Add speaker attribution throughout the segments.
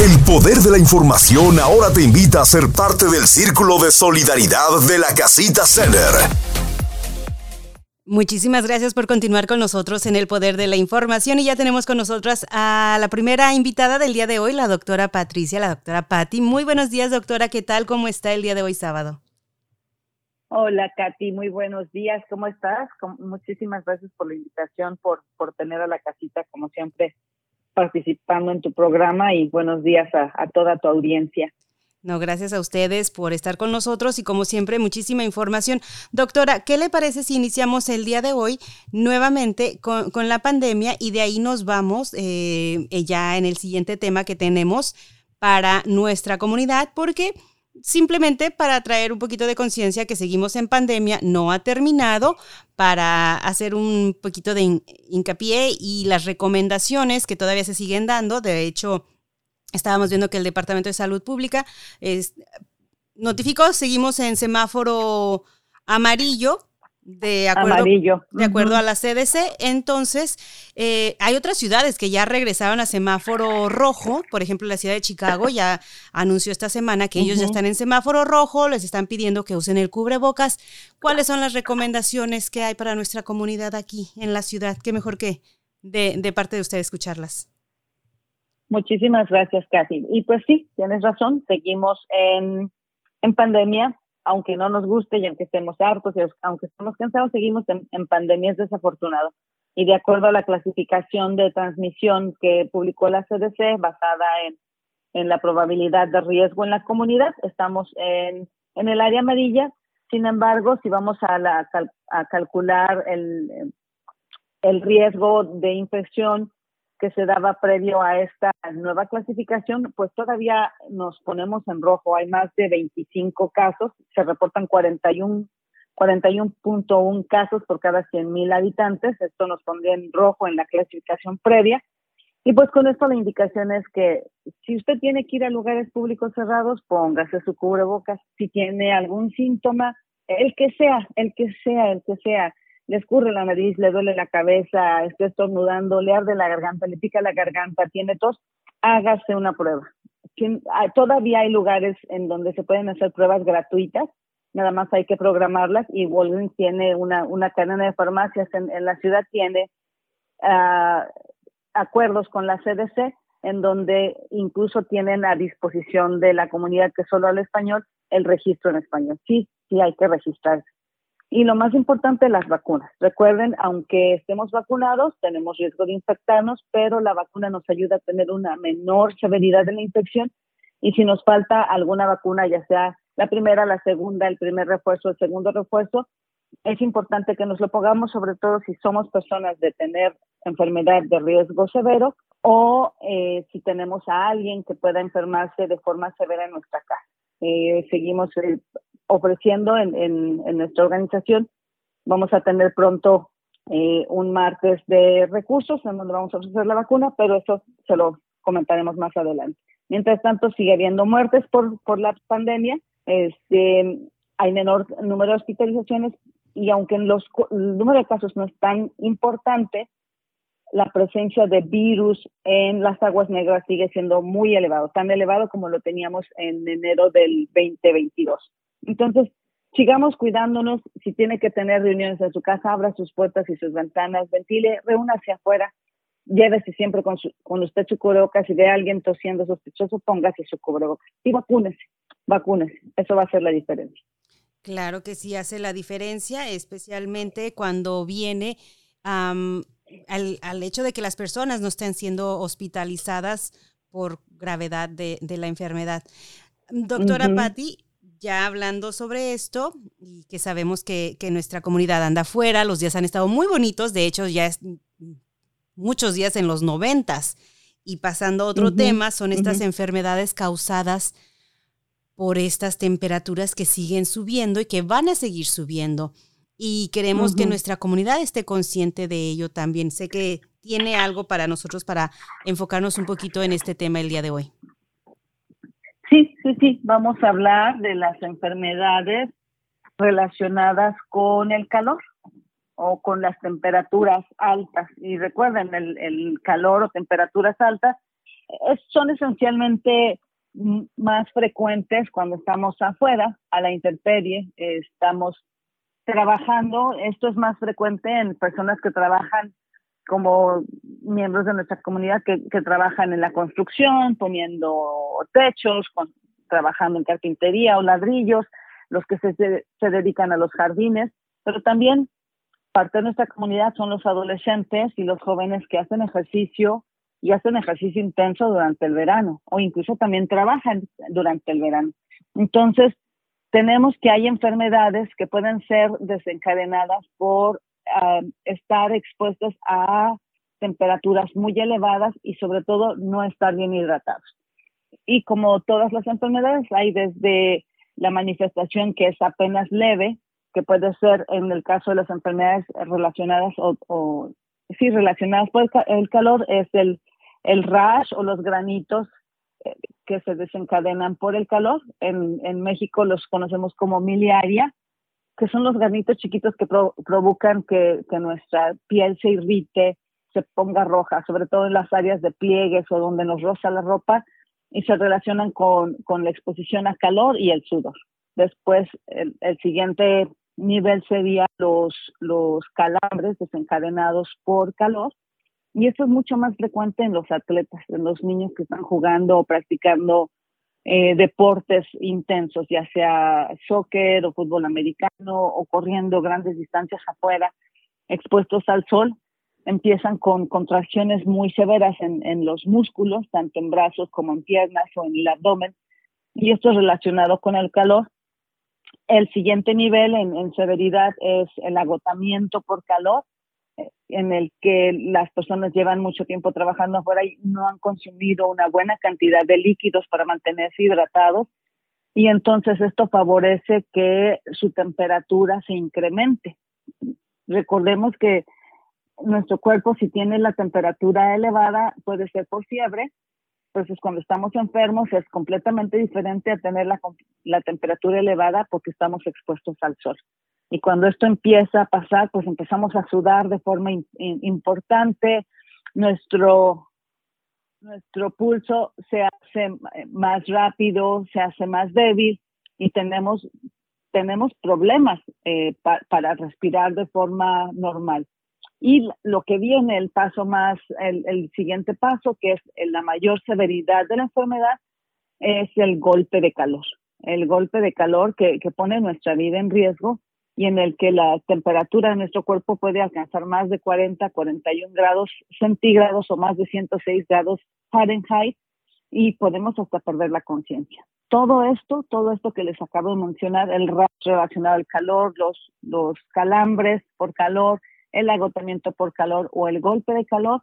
Speaker 1: El poder de la información ahora te invita a ser parte del círculo de solidaridad de la Casita Center.
Speaker 2: Muchísimas gracias por continuar con nosotros en el Poder de la Información y ya tenemos con nosotras a la primera invitada del día de hoy, la doctora Patricia, la doctora Patti. Muy buenos días, doctora. ¿Qué tal? ¿Cómo está el día de hoy sábado?
Speaker 3: Hola, Katy. Muy buenos días. ¿Cómo estás? Muchísimas gracias por la invitación, por, por tener a la casita, como siempre, participando en tu programa y buenos días a, toda tu audiencia.
Speaker 2: No, gracias a ustedes por estar con nosotros y como siempre muchísima información. Doctora, ¿qué le parece si iniciamos el día de hoy nuevamente con, la pandemia y de ahí nos vamos eh, ya en el siguiente tema que tenemos para nuestra comunidad? Porque simplemente para traer un poquito de conciencia que seguimos en pandemia, no ha terminado, para hacer un poquito de hincapié y las recomendaciones que todavía se siguen dando. De hecho, estábamos viendo que el Departamento de Salud Pública notificó, seguimos en semáforo amarillo, de acuerdo, De acuerdo a la CDC. Entonces, eh, hay otras ciudades que ya regresaron a semáforo rojo. Por ejemplo, la ciudad de Chicago ya anunció esta semana que ellos ya están en semáforo rojo, les están pidiendo que usen el cubrebocas. ¿Cuáles son las recomendaciones que hay para nuestra comunidad aquí en la ciudad? Qué mejor que de, de parte de usted escucharlas.
Speaker 3: Muchísimas gracias, Kathy. Y pues sí, tienes razón, seguimos en, en pandemia, aunque no nos guste y aunque estemos hartos y aunque estemos cansados, seguimos en, pandemia, es desafortunado. Y de acuerdo a la clasificación de transmisión que publicó la CDC, basada en, en la probabilidad de riesgo en la comunidad, estamos en, en el área amarilla. Sin embargo, si vamos a, la, a calcular el, el riesgo de infección que se daba previo a esta nueva clasificación, pues todavía nos ponemos en rojo. Hay más de 25 casos, se reportan 41 41.1 casos por cada 100.000 habitantes. Esto nos pondría en rojo en la clasificación previa. Y pues con esto la indicación es que si usted tiene que ir a lugares públicos cerrados, póngase su cubrebocas. Si tiene algún síntoma, el que sea, el que sea, el que sea, le escurre la nariz, le duele la cabeza, está estornudando, le arde la garganta, le pica la garganta, tiene tos, hágase una prueba. Ah, todavía hay lugares en donde se pueden hacer pruebas gratuitas, nada más hay que programarlas y Walgreens tiene una, una cadena de farmacias en, la ciudad, tiene uh, acuerdos con la CDC en donde incluso tienen a disposición de la comunidad que solo habla español el registro en español. Sí, sí hay que registrarse. Y lo más importante, las vacunas. Recuerden, aunque estemos vacunados, tenemos riesgo de infectarnos, pero la vacuna nos ayuda a tener una menor severidad de la infección. Y si nos falta alguna vacuna, ya sea la primera, la segunda, el primer refuerzo, el segundo refuerzo, es importante que nos lo pongamos, sobre todo si somos personas de tener enfermedad de riesgo severo o eh, si tenemos a alguien que pueda enfermarse de forma severa en nuestra casa. Eh, seguimos el ofreciendo en, en, nuestra organización. Vamos a tener pronto eh, un martes de recursos en donde vamos a ofrecer la vacuna, pero eso se lo comentaremos más adelante. Mientras tanto, sigue habiendo muertes por, la pandemia, este, hay menor número de hospitalizaciones y aunque los, el número de casos no es tan importante, la presencia de virus en las aguas negras sigue siendo muy elevado, tan elevado como lo teníamos en enero del 2022. Entonces, sigamos cuidándonos. Si tiene que tener reuniones en su casa, abra sus puertas y sus ventanas, ventile, reúnase afuera. Llévese siempre con, su, con usted su cubrebocas. Si ve a alguien tosiendo sospechoso, póngase su cubrebocas. Y vacúnese, vacúnese. Eso va a hacer la diferencia.
Speaker 2: Claro que sí hace la diferencia, especialmente cuando viene al, al, hecho de que las personas no estén siendo hospitalizadas por gravedad de, de la enfermedad. Doctora Patti, ya hablando sobre esto y que sabemos que, nuestra comunidad anda afuera, los días han estado muy bonitos, de hecho ya es muchos días en los noventas. Y pasando a otro tema, son estas enfermedades causadas por estas temperaturas que siguen subiendo y que van a seguir subiendo. Y queremos que nuestra comunidad esté consciente de ello también. Sé que tiene algo para nosotros para enfocarnos un poquito en este tema el día de hoy.
Speaker 3: Sí, sí, sí, vamos a hablar de las enfermedades relacionadas con el calor o con las temperaturas altas. Y recuerden, el, calor o temperaturas altas son esencialmente más frecuentes cuando estamos afuera, a la intemperie, estamos trabajando, esto es más frecuente en personas que trabajan como miembros de nuestra comunidad que, trabajan en la construcción, poniendo techos, trabajando en carpintería o ladrillos, los que se, se dedican a los jardines, pero también parte de nuestra comunidad son los adolescentes y los jóvenes que hacen ejercicio y hacen ejercicio intenso durante el verano o incluso también trabajan durante el verano. Entonces, tenemos que hay enfermedades que pueden ser desencadenadas por ah, estar expuestos a temperaturas muy elevadas y sobre todo no estar bien hidratados. Y como todas las enfermedades, hay desde la manifestación que es apenas leve, que puede ser en el caso de las enfermedades relacionadas o, o sí, relacionadas por el, calor, es el, el rash o los granitos eh, que se desencadenan por el calor. En, en, México los conocemos como miliaria, que son los granitos chiquitos que provocan que, que, nuestra piel se irrite, se ponga roja, sobre todo en las áreas de pliegues o donde nos roza la ropa, y se relacionan con, con la exposición a calor y el sudor. Después, el, el siguiente nivel sería los, los calambres desencadenados por calor, y esto es mucho más frecuente en los atletas, en los niños que están jugando o practicando eh, deportes intensos, ya sea soccer o fútbol americano o corriendo grandes distancias afuera, expuestos al sol, empiezan con contracciones muy severas en, en los músculos, tanto en brazos como en piernas o en el abdomen, y esto es relacionado con el calor. El siguiente nivel en, en severidad es el agotamiento por calor, en el que las personas llevan mucho tiempo trabajando afuera y no han consumido una buena cantidad de líquidos para mantenerse hidratados y entonces esto favorece que su temperatura se incremente. Recordemos que nuestro cuerpo si tiene la temperatura elevada puede ser por fiebre, entonces cuando estamos enfermos es completamente diferente a tener la, la temperatura elevada porque estamos expuestos al sol. Y cuando esto empieza a pasar, pues empezamos a sudar de forma importante, nuestro, nuestro pulso se hace más rápido, se hace más débil y tenemos, tenemos problemas eh, para respirar de forma normal. Y lo que viene, el paso más, el, el siguiente paso, que es la mayor severidad de la enfermedad, es el golpe de calor. El golpe de calor que, que pone nuestra vida en riesgo y en el que la temperatura de nuestro cuerpo puede alcanzar más de 40, 41 grados centígrados o más de 106 grados Fahrenheit y podemos hasta perder la conciencia. Todo esto, todo esto que les acabo de mencionar, el relacionado al calor, los, los calambres por calor, el agotamiento por calor o el golpe de calor,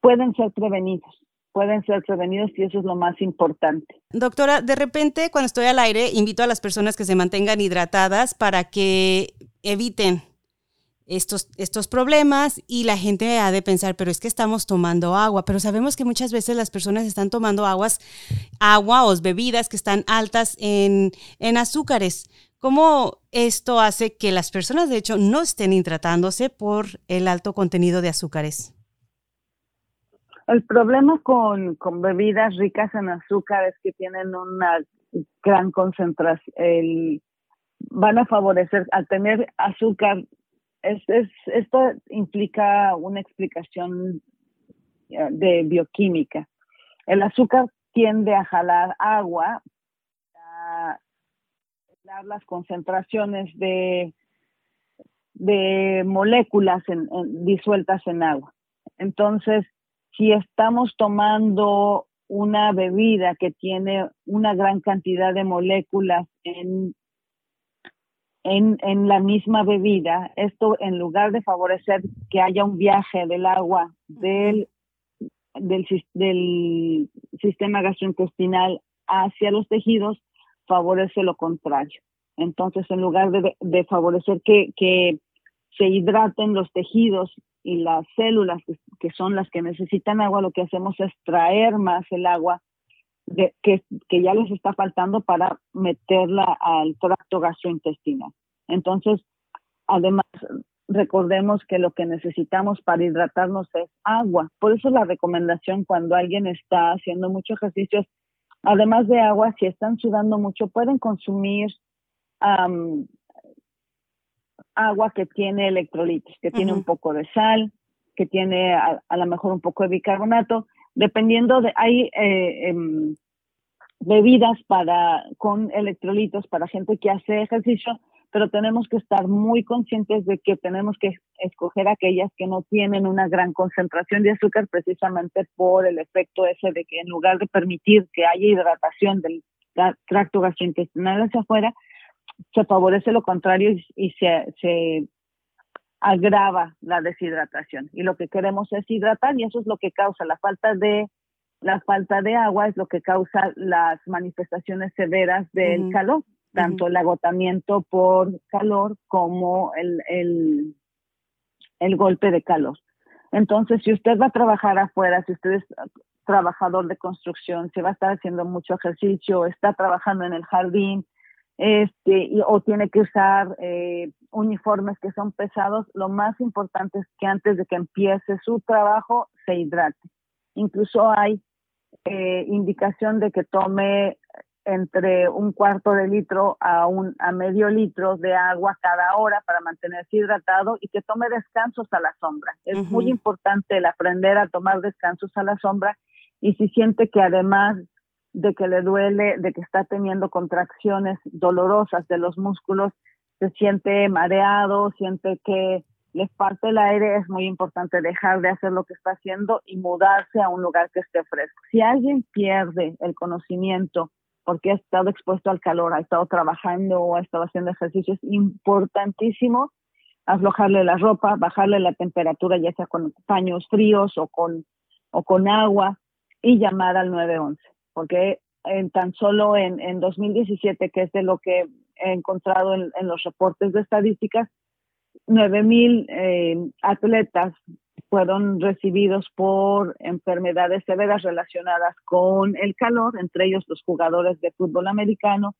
Speaker 3: pueden ser prevenidos pueden ser prevenidos y eso es lo más importante.
Speaker 2: Doctora, de repente cuando estoy al aire invito a las personas que se mantengan hidratadas para que eviten estos, estos problemas y la gente ha de pensar, pero es que estamos tomando agua, pero sabemos que muchas veces las personas están tomando aguas, agua o bebidas que están altas en, en azúcares. ¿Cómo esto hace que las personas de hecho no estén hidratándose por el alto contenido de azúcares?
Speaker 3: El problema con, con bebidas ricas en azúcar es que tienen una gran concentración, van a favorecer, al tener azúcar, es, es, esto implica una explicación eh, de bioquímica. El azúcar tiende a jalar agua, a dar las concentraciones de, de moléculas disueltas en agua. Entonces, si estamos tomando una bebida que tiene una gran cantidad de moléculas en, en, la misma bebida, esto en lugar de favorecer que haya un viaje del agua del, del, sistema gastrointestinal hacia los tejidos, favorece lo contrario. Entonces, en lugar de, favorecer que, que se hidraten los tejidos y las células que, son las que necesitan agua, lo que hacemos es traer más el agua que, que ya les está faltando para meterla al tracto gastrointestinal. Entonces, además, recordemos que lo que necesitamos para hidratarnos es agua. Por eso la recomendación cuando alguien está haciendo mucho ejercicio además de agua, si están sudando mucho, pueden consumir agua que tiene electrolitos, que tiene un poco de sal, que tiene a, lo mejor un poco de bicarbonato, dependiendo de, hay eh, em, bebidas para, con electrolitos para gente que hace ejercicio, pero tenemos que estar muy conscientes de que tenemos que escoger aquellas que no tienen una gran concentración de azúcar precisamente por el efecto ese de que en lugar de permitir que haya hidratación del tracto gastrointestinal hacia afuera, se favorece lo contrario y, se, se agrava la deshidratación. Y lo que queremos es hidratar y eso es lo que causa la falta de la falta de agua es lo que causa las manifestaciones severas del calor, tanto el agotamiento por calor como el, el, el golpe de calor. Entonces, si usted va a trabajar afuera, si usted es trabajador de construcción, si va a estar haciendo mucho ejercicio, está trabajando en el jardín, este, o tiene que usar eh, uniformes que son pesados, lo más importante es que antes de que empiece su trabajo se hidrate. Incluso hay eh, indicación de que tome entre un cuarto de litro a, un, a medio litro de agua cada hora para mantenerse hidratado y que tome descansos a la sombra. Es muy importante el aprender a tomar descansos a la sombra y si siente que además de que le duele, de que está teniendo contracciones dolorosas de los músculos, se siente mareado, siente que le parte el aire, es muy importante dejar de hacer lo que está haciendo y mudarse a un lugar que esté fresco. Si alguien pierde el conocimiento porque ha estado expuesto al calor, ha estado trabajando o ha estado haciendo ejercicio, es importantísimo aflojarle la ropa, bajarle la temperatura, ya sea con paños fríos o con, o con agua, y llamar al 911 porque en tan solo en, en 2017, que es de lo que he encontrado en, los reportes de estadísticas, 9.000 eh, atletas fueron recibidos por enfermedades severas relacionadas con el calor, entre ellos los jugadores de fútbol americano.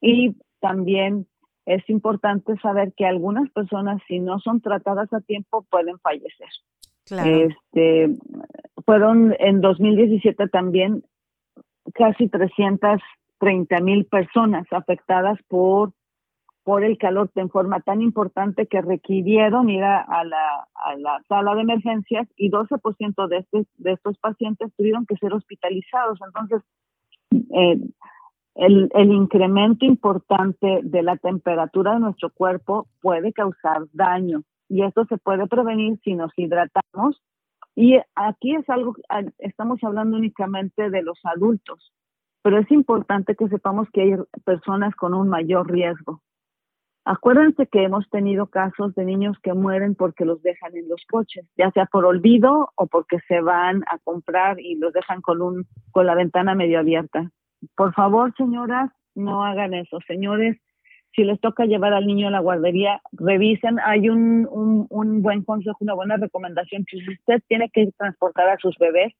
Speaker 3: Y también es importante saber que algunas personas, si no son tratadas a tiempo, pueden fallecer. Este, fueron en 2017 también casi 330 mil personas afectadas por, por el calor en forma tan importante que requirieron ir a, la, a la, sala de emergencias y 12% de, estos, de estos pacientes tuvieron que ser hospitalizados. Entonces, eh, el, el, incremento importante de la temperatura de nuestro cuerpo puede causar daño y esto se puede prevenir si nos hidratamos y aquí es algo, estamos hablando únicamente de los adultos, pero es importante que sepamos que hay personas con un mayor riesgo. Acuérdense que hemos tenido casos de niños que mueren porque los dejan en los coches, ya sea por olvido o porque se van a comprar y los dejan con, un, con la ventana medio abierta. Por favor, señoras, no hagan eso. Señores, si les toca llevar al niño a la guardería, revisen. Hay un, un, buen consejo, una buena recomendación. Si usted tiene que transportar a sus bebés,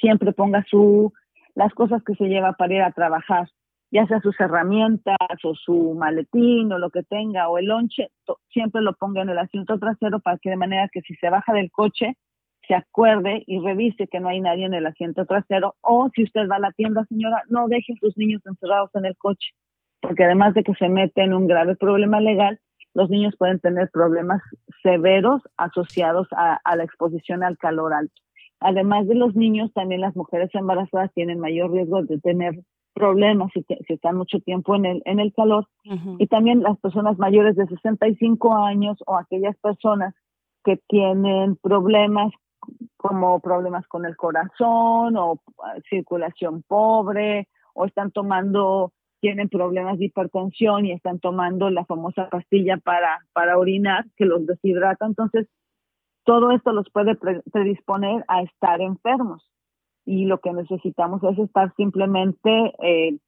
Speaker 3: siempre ponga su, las cosas que se lleva para ir a trabajar, ya sea sus herramientas o su maletín o lo que tenga o el lonche, siempre lo ponga en el asiento trasero para que de manera que si se baja del coche, se acuerde y revise que no hay nadie en el asiento trasero o si usted va a la tienda, señora, no deje sus niños encerrados en el coche porque además de que se mete en un grave problema legal, los niños pueden tener problemas severos asociados a, la exposición al calor alto. Además de los niños, también las mujeres embarazadas tienen mayor riesgo de tener problemas si, están mucho tiempo en el, en el calor. Y también las personas mayores de 65 años o aquellas personas que tienen problemas como problemas con el corazón o ah, circulación pobre o están tomando tienen problemas de hipertensión y están tomando la famosa pastilla para, para orinar que los deshidrata. Entonces, todo esto los puede predisponer a estar enfermos. Y lo que necesitamos es estar simplemente eh,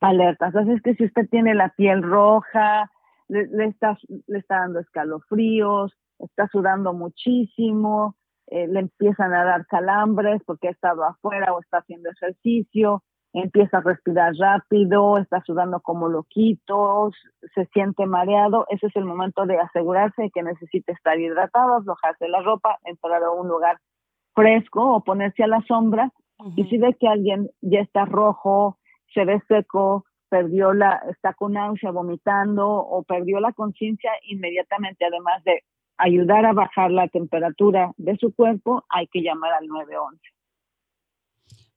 Speaker 3: alertas. Así es que si usted tiene la piel roja, le, está, le está dando escalofríos, está sudando muchísimo, eh, le empiezan a dar calambres porque ha estado afuera o está haciendo ejercicio, empieza a respirar rápido, está sudando como loquitos, se siente mareado, ese es el momento de asegurarse de que necesita estar hidratado, aflojarse la ropa, entrar a un lugar fresco o ponerse a la sombra. Y si ve que alguien ya está rojo, se ve seco, perdió la, está con náusea, vomitando o perdió la conciencia inmediatamente, además de ayudar a bajar la temperatura de su cuerpo, hay que llamar al 911.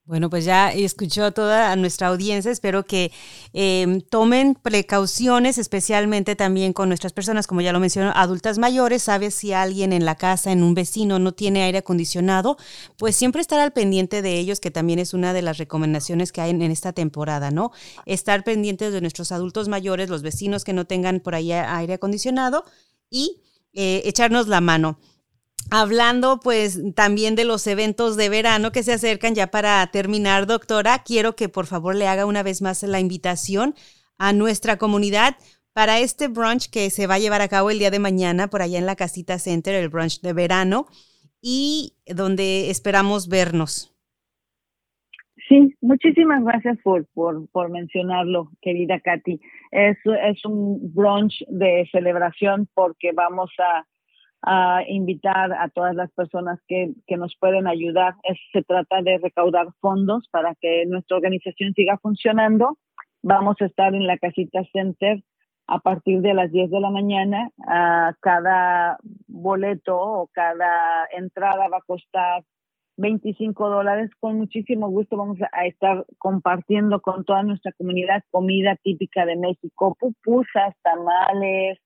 Speaker 2: Bueno, pues ya escuchó toda nuestra audiencia. Espero que em, tomen precauciones, especialmente también con nuestras personas, como ya lo mencionó, adultas mayores. Sabes si alguien en la casa, en un vecino, no tiene aire acondicionado, pues siempre estar al pendiente de ellos, que también es una de las recomendaciones que hay en, esta temporada, ¿no? Estar pendientes de nuestros adultos mayores, los vecinos que no tengan por ahí aire acondicionado y eh, echarnos la mano. Hablando pues también de los eventos de verano que se acercan ya para terminar, doctora, quiero que por favor le haga una vez más la invitación a nuestra comunidad para este brunch que se va a llevar a cabo el día de mañana por allá en la Casita Center, el brunch de verano, y donde esperamos vernos.
Speaker 3: Sí, muchísimas gracias por, por, por mencionarlo, querida Katy. Es, es un brunch de celebración porque vamos a a invitar a todas las personas que, que nos pueden ayudar. se trata de recaudar fondos para que nuestra organización siga funcionando. Vamos a estar en la Casita Center a partir de las 10 de la mañana. a cada boleto o cada entrada va a costar 25 dólares. Con muchísimo gusto vamos a estar compartiendo con toda nuestra comunidad comida típica de México, pupusas, tamales,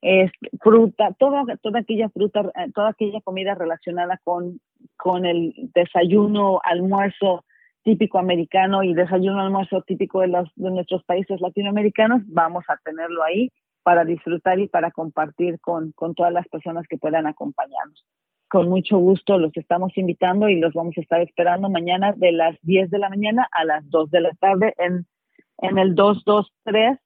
Speaker 3: es fruta, toda, toda aquella fruta, eh, toda aquella comida relacionada con, con el desayuno, almuerzo típico americano y desayuno, almuerzo típico de, los, de nuestros países latinoamericanos, vamos a tenerlo ahí para disfrutar y para compartir con, con todas las personas que puedan acompañarnos. Con mucho gusto los estamos invitando y los vamos a estar esperando mañana de las 10 de la mañana a las 2 de la tarde en, en el 223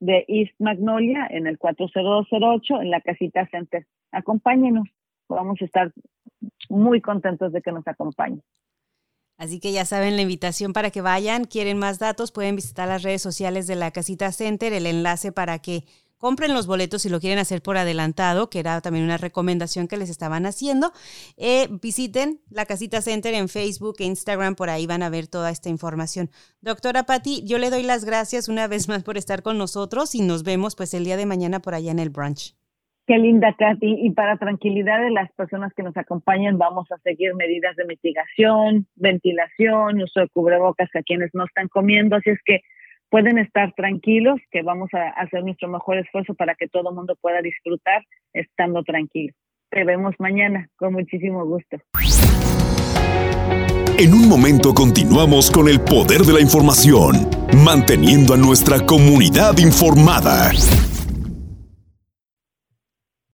Speaker 3: de East Magnolia en el 4208 en la casita Center. Acompáñenos, vamos a estar muy contentos de que nos acompañen.
Speaker 2: Así que ya saben la invitación para que vayan. Quieren más datos, pueden visitar las redes sociales de la Casita Center, el enlace para que compren los boletos si lo quieren hacer por adelantado, que era también una recomendación que les estaban haciendo. Eh, visiten la Casita Center en Facebook e Instagram, por ahí van a ver toda esta información. Doctora Patti, yo le doy las gracias una vez más por estar con nosotros y nos vemos pues el día de mañana por allá en el brunch.
Speaker 3: Qué linda, Katy. Y para tranquilidad de las personas que nos acompañan, vamos a seguir medidas de mitigación, ventilación, uso de cubrebocas a quienes no están comiendo. Así es que pueden estar tranquilos que vamos a hacer nuestro mejor esfuerzo para que todo el mundo pueda disfrutar estando tranquilo. Te vemos mañana con muchísimo gusto.
Speaker 1: En un momento continuamos con el poder de la información, manteniendo a nuestra comunidad informada.